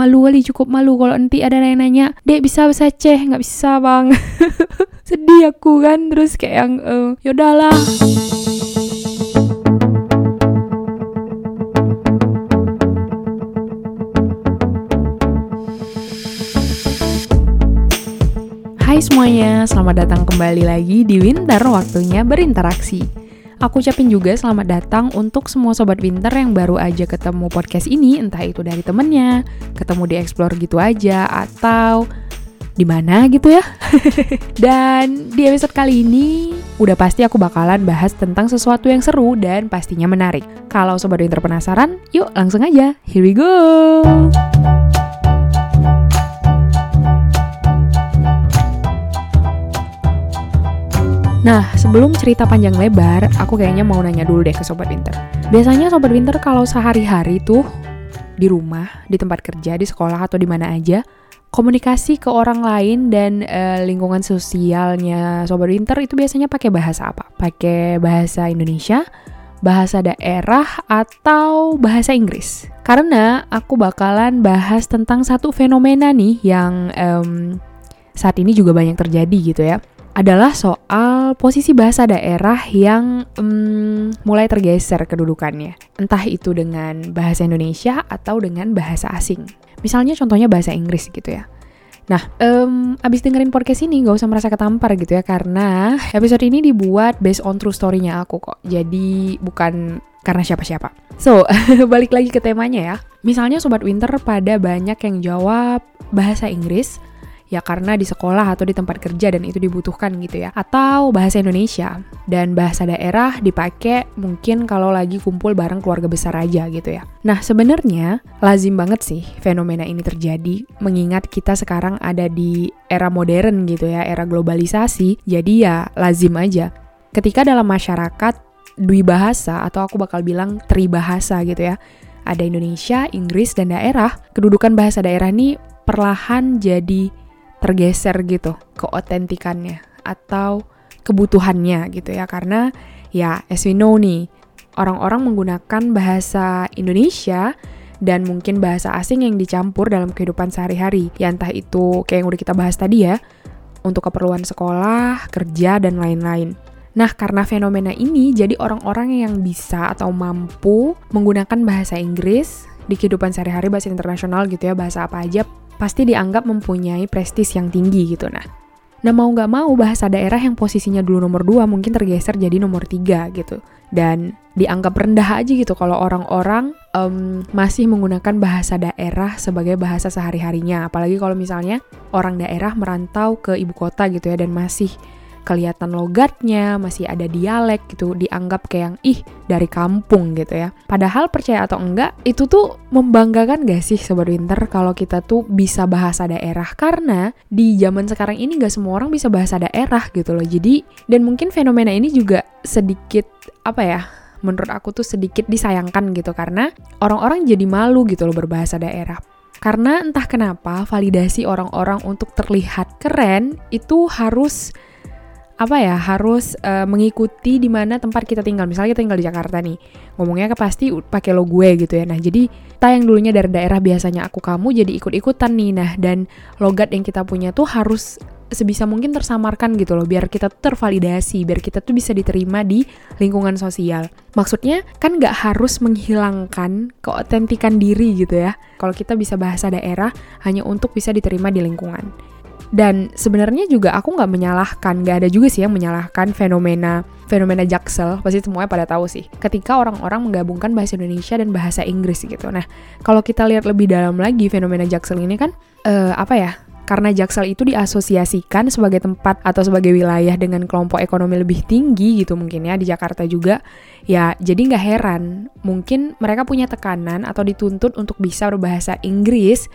malu kali cukup malu. Kalau nanti ada yang nanya dek bisa bahasa Aceh nggak bisa bang. Sedih aku kan terus kayak yang uh, yaudahlah Hai semuanya, selamat datang kembali lagi di Winter Waktunya Berinteraksi. Aku ucapin juga selamat datang untuk semua sobat Winter yang baru aja ketemu podcast ini, entah itu dari temennya, ketemu di Explore gitu aja, atau di mana gitu ya. dan di episode kali ini, udah pasti aku bakalan bahas tentang sesuatu yang seru dan pastinya menarik. Kalau sobat Winter penasaran, yuk langsung aja, here we go! Nah, sebelum cerita panjang lebar, aku kayaknya mau nanya dulu deh ke Sobat Winter. Biasanya Sobat Winter kalau sehari-hari tuh di rumah, di tempat kerja, di sekolah atau di mana aja, komunikasi ke orang lain dan uh, lingkungan sosialnya Sobat Winter itu biasanya pakai bahasa apa? Pakai bahasa Indonesia, bahasa daerah, atau bahasa Inggris? Karena aku bakalan bahas tentang satu fenomena nih yang um, saat ini juga banyak terjadi gitu ya adalah soal posisi bahasa daerah yang um, mulai tergeser kedudukannya. Entah itu dengan bahasa Indonesia atau dengan bahasa asing. Misalnya contohnya bahasa Inggris gitu ya. Nah, um, abis dengerin podcast ini gak usah merasa ketampar gitu ya karena episode ini dibuat based on true story-nya aku kok. Jadi bukan karena siapa-siapa. So, balik lagi ke temanya ya. Misalnya Sobat Winter pada banyak yang jawab bahasa Inggris, ya karena di sekolah atau di tempat kerja dan itu dibutuhkan gitu ya. Atau bahasa Indonesia dan bahasa daerah dipakai mungkin kalau lagi kumpul bareng keluarga besar aja gitu ya. Nah, sebenarnya lazim banget sih fenomena ini terjadi mengingat kita sekarang ada di era modern gitu ya, era globalisasi. Jadi ya lazim aja. Ketika dalam masyarakat dui bahasa atau aku bakal bilang tribahasa gitu ya. Ada Indonesia, Inggris, dan daerah. Kedudukan bahasa daerah ini perlahan jadi tergeser gitu keotentikannya atau kebutuhannya gitu ya karena ya as we know nih orang-orang menggunakan bahasa Indonesia dan mungkin bahasa asing yang dicampur dalam kehidupan sehari-hari ya entah itu kayak yang udah kita bahas tadi ya untuk keperluan sekolah, kerja dan lain-lain. Nah, karena fenomena ini jadi orang-orang yang bisa atau mampu menggunakan bahasa Inggris di kehidupan sehari-hari bahasa internasional gitu ya, bahasa apa aja pasti dianggap mempunyai prestis yang tinggi gitu. Nah, nah mau nggak mau bahasa daerah yang posisinya dulu nomor 2 mungkin tergeser jadi nomor 3 gitu. Dan dianggap rendah aja gitu kalau orang-orang um, masih menggunakan bahasa daerah sebagai bahasa sehari-harinya. Apalagi kalau misalnya orang daerah merantau ke ibu kota gitu ya dan masih kelihatan logatnya, masih ada dialek gitu, dianggap kayak yang ih dari kampung gitu ya. Padahal percaya atau enggak, itu tuh membanggakan gak sih Sobat Winter kalau kita tuh bisa bahasa daerah karena di zaman sekarang ini gak semua orang bisa bahasa daerah gitu loh. Jadi dan mungkin fenomena ini juga sedikit apa ya? Menurut aku tuh sedikit disayangkan gitu karena orang-orang jadi malu gitu loh berbahasa daerah. Karena entah kenapa validasi orang-orang untuk terlihat keren itu harus apa ya harus uh, mengikuti di mana tempat kita tinggal. Misalnya kita tinggal di Jakarta nih, ngomongnya ke pasti pakai lo gue gitu ya. Nah jadi kita yang dulunya dari daerah biasanya aku kamu jadi ikut-ikutan nih. Nah dan logat yang kita punya tuh harus sebisa mungkin tersamarkan gitu loh biar kita tervalidasi biar kita tuh bisa diterima di lingkungan sosial maksudnya kan nggak harus menghilangkan keotentikan diri gitu ya kalau kita bisa bahasa daerah hanya untuk bisa diterima di lingkungan dan sebenarnya juga aku nggak menyalahkan, nggak ada juga sih yang menyalahkan fenomena fenomena jaksel. Pasti semuanya pada tahu sih. Ketika orang-orang menggabungkan bahasa Indonesia dan bahasa Inggris gitu. Nah, kalau kita lihat lebih dalam lagi fenomena jaksel ini kan uh, apa ya? Karena Jaksel itu diasosiasikan sebagai tempat atau sebagai wilayah dengan kelompok ekonomi lebih tinggi gitu mungkin ya di Jakarta juga. Ya jadi nggak heran mungkin mereka punya tekanan atau dituntut untuk bisa berbahasa Inggris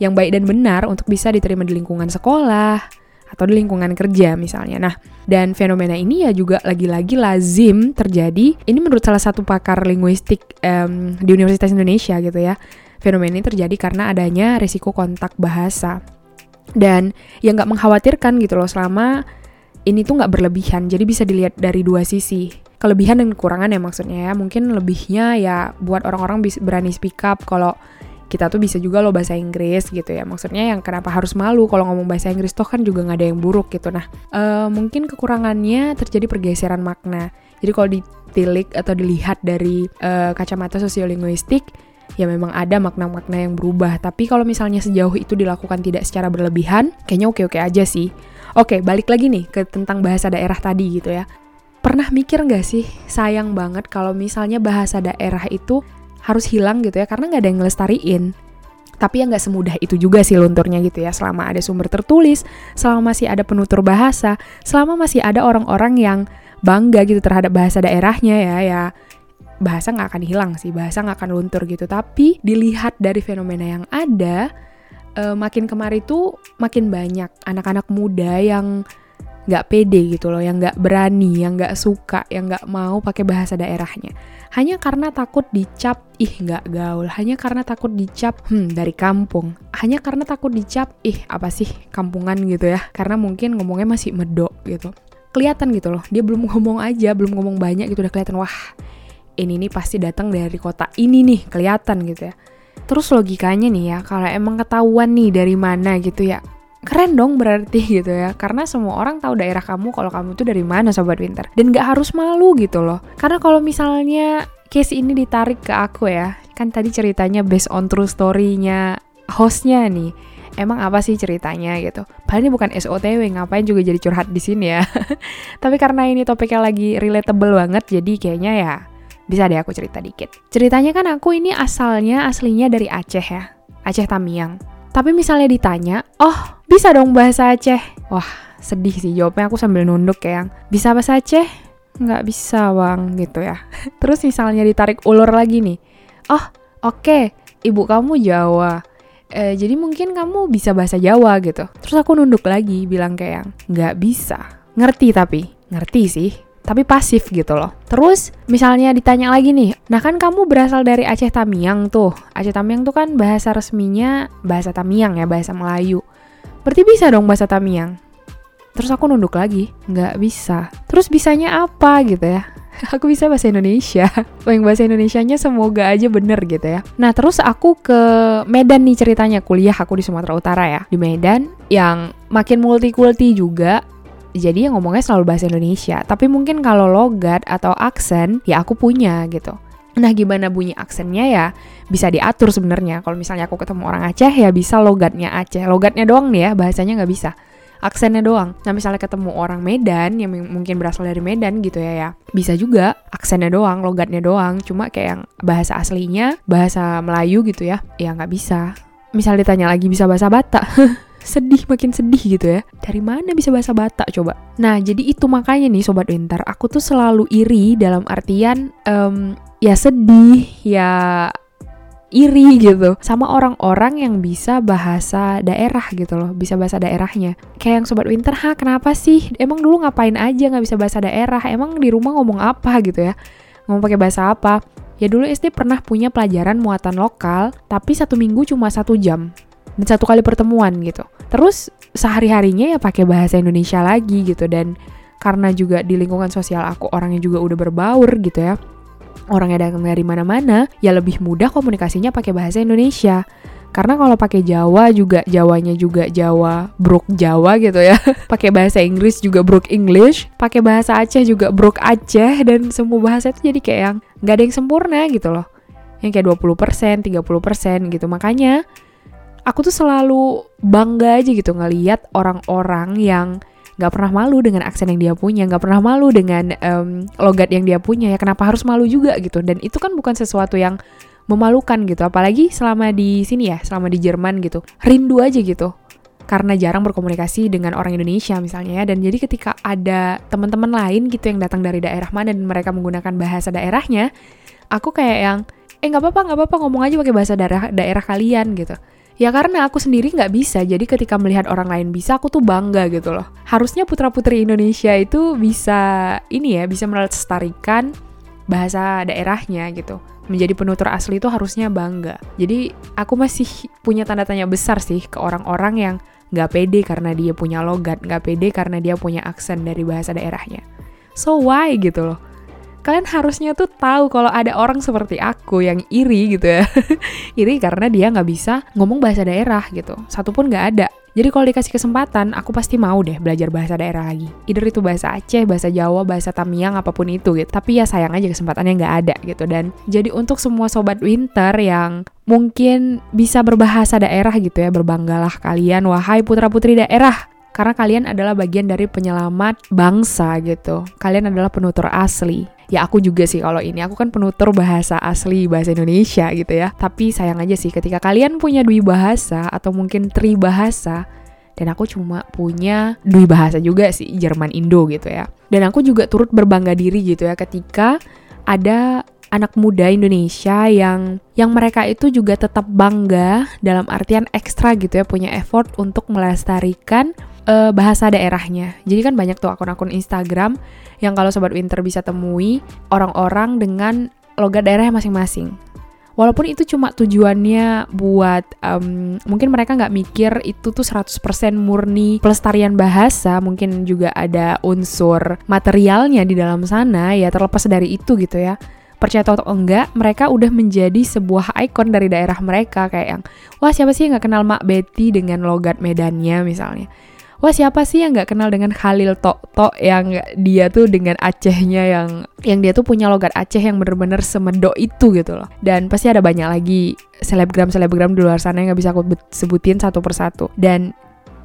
yang baik dan benar untuk bisa diterima di lingkungan sekolah atau di lingkungan kerja misalnya. Nah, dan fenomena ini ya juga lagi-lagi lazim terjadi. Ini menurut salah satu pakar linguistik um, di Universitas Indonesia gitu ya. Fenomena ini terjadi karena adanya risiko kontak bahasa. Dan yang nggak mengkhawatirkan gitu loh selama ini tuh nggak berlebihan. Jadi bisa dilihat dari dua sisi. Kelebihan dan kekurangan ya maksudnya ya. Mungkin lebihnya ya buat orang-orang berani speak up kalau kita tuh bisa juga lo bahasa Inggris gitu ya. Maksudnya yang kenapa harus malu kalau ngomong bahasa Inggris toh kan juga nggak ada yang buruk gitu. Nah uh, mungkin kekurangannya terjadi pergeseran makna. Jadi kalau ditilik atau dilihat dari uh, kacamata sosiolinguistik ya memang ada makna-makna yang berubah. Tapi kalau misalnya sejauh itu dilakukan tidak secara berlebihan kayaknya oke-oke aja sih. Oke balik lagi nih ke tentang bahasa daerah tadi gitu ya. Pernah mikir nggak sih sayang banget kalau misalnya bahasa daerah itu harus hilang gitu ya karena nggak ada yang ngelestariin. Tapi ya nggak semudah itu juga sih lunturnya gitu ya. Selama ada sumber tertulis selama masih ada penutur bahasa selama masih ada orang-orang yang bangga gitu terhadap bahasa daerahnya ya ya bahasa nggak akan hilang sih bahasa nggak akan luntur gitu. Tapi dilihat dari fenomena yang ada uh, makin kemari tuh makin banyak anak-anak muda yang nggak pede gitu loh, yang nggak berani, yang nggak suka, yang nggak mau pakai bahasa daerahnya. Hanya karena takut dicap, ih nggak gaul. Hanya karena takut dicap, hmm dari kampung. Hanya karena takut dicap, ih apa sih kampungan gitu ya. Karena mungkin ngomongnya masih medok gitu. Kelihatan gitu loh, dia belum ngomong aja, belum ngomong banyak gitu udah kelihatan wah ini nih pasti datang dari kota ini nih, kelihatan gitu ya. Terus logikanya nih ya, kalau emang ketahuan nih dari mana gitu ya, keren dong berarti gitu ya karena semua orang tahu daerah kamu kalau kamu tuh dari mana sobat winter dan gak harus malu gitu loh karena kalau misalnya case ini ditarik ke aku ya kan tadi ceritanya based on true story-nya hostnya nih emang apa sih ceritanya gitu. Padahal ini bukan SOTW, ngapain juga jadi curhat di sini ya. Tapi karena ini topiknya lagi relatable banget, jadi kayaknya ya bisa deh aku cerita dikit. Ceritanya kan aku ini asalnya aslinya dari Aceh ya, Aceh Tamiang. Tapi misalnya ditanya, oh bisa dong bahasa Aceh. Wah sedih sih jawabnya aku sambil nunduk kayak bisa bahasa Aceh? Nggak bisa bang gitu ya. Terus misalnya ditarik ulur lagi nih, oh oke okay, ibu kamu Jawa. Eh, jadi mungkin kamu bisa bahasa Jawa gitu. Terus aku nunduk lagi bilang kayak nggak bisa. Ngerti tapi, ngerti sih tapi pasif gitu loh. Terus misalnya ditanya lagi nih, nah kan kamu berasal dari Aceh Tamiang tuh. Aceh Tamiang tuh kan bahasa resminya bahasa Tamiang ya, bahasa Melayu. Berarti bisa dong bahasa Tamiang. Terus aku nunduk lagi, nggak bisa. Terus bisanya apa gitu ya? Aku bisa bahasa Indonesia. Yang bahasa Indonesianya semoga aja bener gitu ya. Nah terus aku ke Medan nih ceritanya kuliah aku di Sumatera Utara ya. Di Medan yang makin multi-kulti juga jadi yang ngomongnya selalu bahasa Indonesia. Tapi mungkin kalau logat atau aksen ya aku punya gitu. Nah gimana bunyi aksennya ya bisa diatur sebenarnya. Kalau misalnya aku ketemu orang Aceh ya bisa logatnya Aceh. Logatnya doang nih ya bahasanya nggak bisa. Aksennya doang. Nah misalnya ketemu orang Medan yang mungkin berasal dari Medan gitu ya ya. Bisa juga aksennya doang, logatnya doang. Cuma kayak yang bahasa aslinya, bahasa Melayu gitu ya. Ya nggak bisa. Misal ditanya lagi bisa bahasa Batak. sedih makin sedih gitu ya. Dari mana bisa bahasa Batak coba? Nah jadi itu makanya nih sobat winter aku tuh selalu iri dalam artian um, ya sedih ya iri gitu. Sama orang-orang yang bisa bahasa daerah gitu loh bisa bahasa daerahnya. Kayak yang sobat winter ha kenapa sih? Emang dulu ngapain aja nggak bisa bahasa daerah? Emang di rumah ngomong apa? gitu ya. Ngomong pakai bahasa apa? Ya dulu SD pernah punya pelajaran muatan lokal tapi satu minggu cuma satu jam dan satu kali pertemuan gitu. Terus sehari-harinya ya pakai bahasa Indonesia lagi gitu dan karena juga di lingkungan sosial aku orangnya juga udah berbaur gitu ya. Orangnya datang dari mana-mana, ya lebih mudah komunikasinya pakai bahasa Indonesia. Karena kalau pakai Jawa juga Jawanya juga Jawa Brook Jawa gitu ya. pakai bahasa Inggris juga Brook English, pakai bahasa Aceh juga Brook Aceh dan semua bahasa itu jadi kayak yang nggak ada yang sempurna gitu loh. Yang kayak 20%, 30% gitu. Makanya aku tuh selalu bangga aja gitu ngeliat orang-orang yang nggak pernah malu dengan aksen yang dia punya, nggak pernah malu dengan um, logat yang dia punya ya kenapa harus malu juga gitu. Dan itu kan bukan sesuatu yang memalukan gitu apalagi selama di sini ya selama di Jerman gitu rindu aja gitu karena jarang berkomunikasi dengan orang Indonesia misalnya ya. Dan jadi ketika ada teman-teman lain gitu yang datang dari daerah mana dan mereka menggunakan bahasa daerahnya aku kayak yang eh nggak apa-apa nggak apa-apa ngomong aja pakai bahasa daerah daerah kalian gitu Ya karena aku sendiri nggak bisa, jadi ketika melihat orang lain bisa, aku tuh bangga gitu loh. Harusnya putra-putri Indonesia itu bisa ini ya, bisa melestarikan bahasa daerahnya gitu. Menjadi penutur asli itu harusnya bangga. Jadi aku masih punya tanda tanya besar sih ke orang-orang yang nggak pede karena dia punya logat, nggak pede karena dia punya aksen dari bahasa daerahnya. So why gitu loh? Kalian harusnya tuh tahu kalau ada orang seperti aku yang iri gitu ya iri karena dia nggak bisa ngomong bahasa daerah gitu satu pun nggak ada jadi kalau dikasih kesempatan, aku pasti mau deh belajar bahasa daerah lagi. Either itu bahasa Aceh, bahasa Jawa, bahasa Tamiang, apa pun itu gitu. Tapi ya sayang aja kesempatannya nggak ada gitu. Dan jadi untuk semua sobat winter yang mungkin bisa berbahasa daerah gitu ya, berbanggalah kalian, wahai putra-putri daerah karena kalian adalah bagian dari penyelamat bangsa gitu. Kalian adalah penutur asli. Ya aku juga sih kalau ini aku kan penutur bahasa asli bahasa Indonesia gitu ya. Tapi sayang aja sih ketika kalian punya dui bahasa atau mungkin tri bahasa dan aku cuma punya dui bahasa juga sih Jerman Indo gitu ya. Dan aku juga turut berbangga diri gitu ya ketika ada anak muda Indonesia yang yang mereka itu juga tetap bangga dalam artian ekstra gitu ya punya effort untuk melestarikan uh, bahasa daerahnya. Jadi kan banyak tuh akun-akun Instagram yang kalau sobat winter bisa temui orang-orang dengan logat daerah masing-masing. Walaupun itu cuma tujuannya buat um, mungkin mereka nggak mikir itu tuh 100% murni pelestarian bahasa, mungkin juga ada unsur materialnya di dalam sana ya terlepas dari itu gitu ya percaya atau enggak, mereka udah menjadi sebuah ikon dari daerah mereka kayak yang, wah siapa sih yang nggak kenal Mak Betty dengan logat Medannya misalnya wah siapa sih yang nggak kenal dengan Khalil Tok Tok yang dia tuh dengan Acehnya yang yang dia tuh punya logat Aceh yang bener-bener semedok itu gitu loh. Dan pasti ada banyak lagi selebgram selebgram di luar sana yang nggak bisa aku sebutin satu persatu. Dan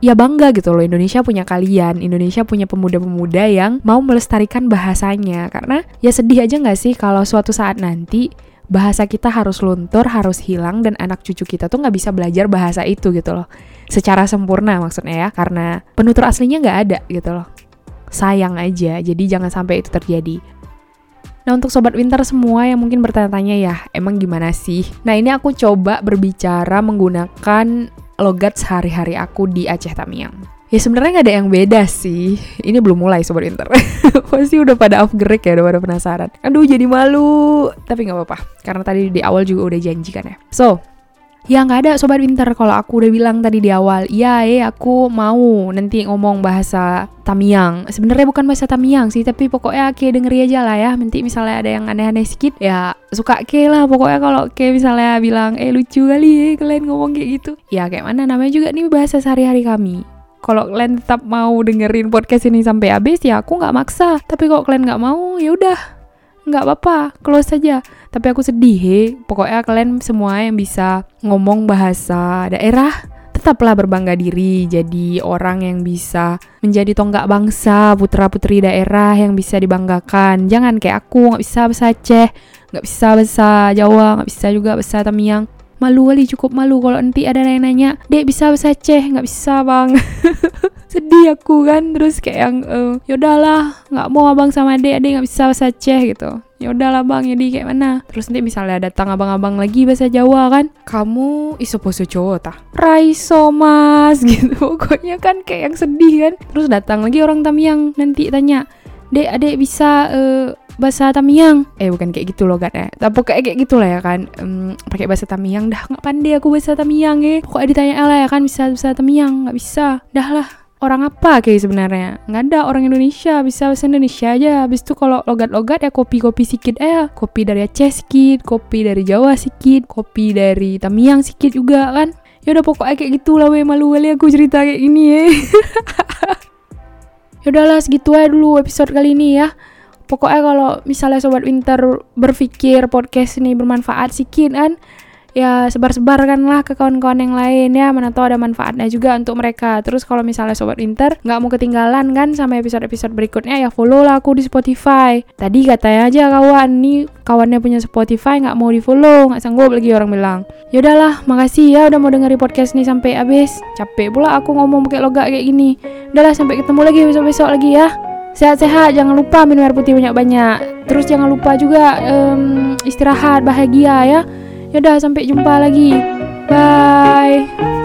ya bangga gitu loh Indonesia punya kalian Indonesia punya pemuda-pemuda yang mau melestarikan bahasanya. Karena ya sedih aja nggak sih kalau suatu saat nanti bahasa kita harus luntur, harus hilang, dan anak cucu kita tuh nggak bisa belajar bahasa itu gitu loh. Secara sempurna maksudnya ya, karena penutur aslinya nggak ada gitu loh. Sayang aja, jadi jangan sampai itu terjadi. Nah untuk Sobat Winter semua yang mungkin bertanya-tanya ya, emang gimana sih? Nah ini aku coba berbicara menggunakan logat sehari-hari aku di Aceh Tamiang. Ya sebenarnya nggak ada yang beda sih. Ini belum mulai sobat inter. Pasti udah pada off gerik ya, udah pada penasaran. Aduh jadi malu. Tapi nggak apa-apa, karena tadi di awal juga udah janji kan ya. So, Ya nggak ada sobat winter kalau aku udah bilang tadi di awal, iya eh aku mau nanti ngomong bahasa Tamiang. Sebenarnya bukan bahasa Tamiang sih, tapi pokoknya kayak dengeri aja lah ya. Nanti misalnya ada yang aneh-aneh sedikit, ya suka ke lah. Pokoknya kalau kayak misalnya bilang, eh lucu kali ya kalian ngomong kayak gitu. Ya kayak mana namanya juga nih bahasa sehari-hari kami kalau kalian tetap mau dengerin podcast ini sampai habis ya aku nggak maksa. Tapi kalau kalian nggak mau ya udah. Nggak apa-apa close saja. Tapi aku sedih he. pokoknya kalian semua yang bisa ngomong bahasa daerah tetaplah berbangga diri. Jadi orang yang bisa menjadi tonggak bangsa putra putri daerah yang bisa dibanggakan. Jangan kayak aku nggak bisa bahasa Aceh nggak bisa bahasa Jawa nggak bisa juga bahasa Tamiang malu kali cukup malu kalau nanti ada yang nanya dek bisa bahasa Aceh nggak bisa bang. Sedih aku kan terus kayak yang uh, yaudahlah nggak mau abang sama dek adek nggak bisa bahasa Aceh gitu. Ya udahlah bang. Jadi kayak mana? Terus nanti misalnya datang abang-abang lagi bahasa Jawa kan kamu iso poso cowok tah raiso mas. Gitu. Pokoknya kan kayak yang sedih kan. Terus datang lagi orang Tamiang nanti tanya dek adek bisa uh, bahasa Tamiang. Eh bukan kayak gitu loh kan ya tapi kayak kayak gitu lah ya kan. Um, pakai bahasa Tamiang. Dah nggak pandai aku bahasa Tamiang ya pokoknya ditanya lah ya kan bisa bahasa Tamiang? Nggak bisa. Dah lah. Orang apa kayak sebenarnya? Nggak ada orang Indonesia. Bisa bahasa Indonesia aja. Habis itu kalau logat-logat ya kopi-kopi sedikit eh. Kopi dari Aceh sedikit kopi dari Jawa sedikit kopi dari Tamiang sedikit juga kan. Ya udah pokoknya kayak gitu lah weh. Malu kali aku cerita kayak gini ya ya udahlah segitu aja dulu episode kali ini ya. Pokoknya kalau misalnya sobat winter berpikir podcast ini bermanfaat sedikit kan. Ya sebar-sebarkanlah ke kawan-kawan yang lain ya. Mana tahu ada manfaatnya juga untuk mereka. Terus kalau misalnya sobat winter nggak mau ketinggalan kan sama episode-episode berikutnya ya follow lah aku di Spotify. Tadi katanya aja kawan nih kawannya punya Spotify nggak mau di follow nggak sanggup lagi orang bilang. Ya udahlah makasih ya udah mau dengerin podcast nih sampai habis. Capek pula aku ngomong pakai logat kayak gini udahlah sampai ketemu lagi besok-besok lagi ya. Sehat-sehat jangan lupa minum air putih banyak-banyak. Terus jangan lupa juga um, istirahat bahagia ya. Yaudah sampai jumpa lagi. Bye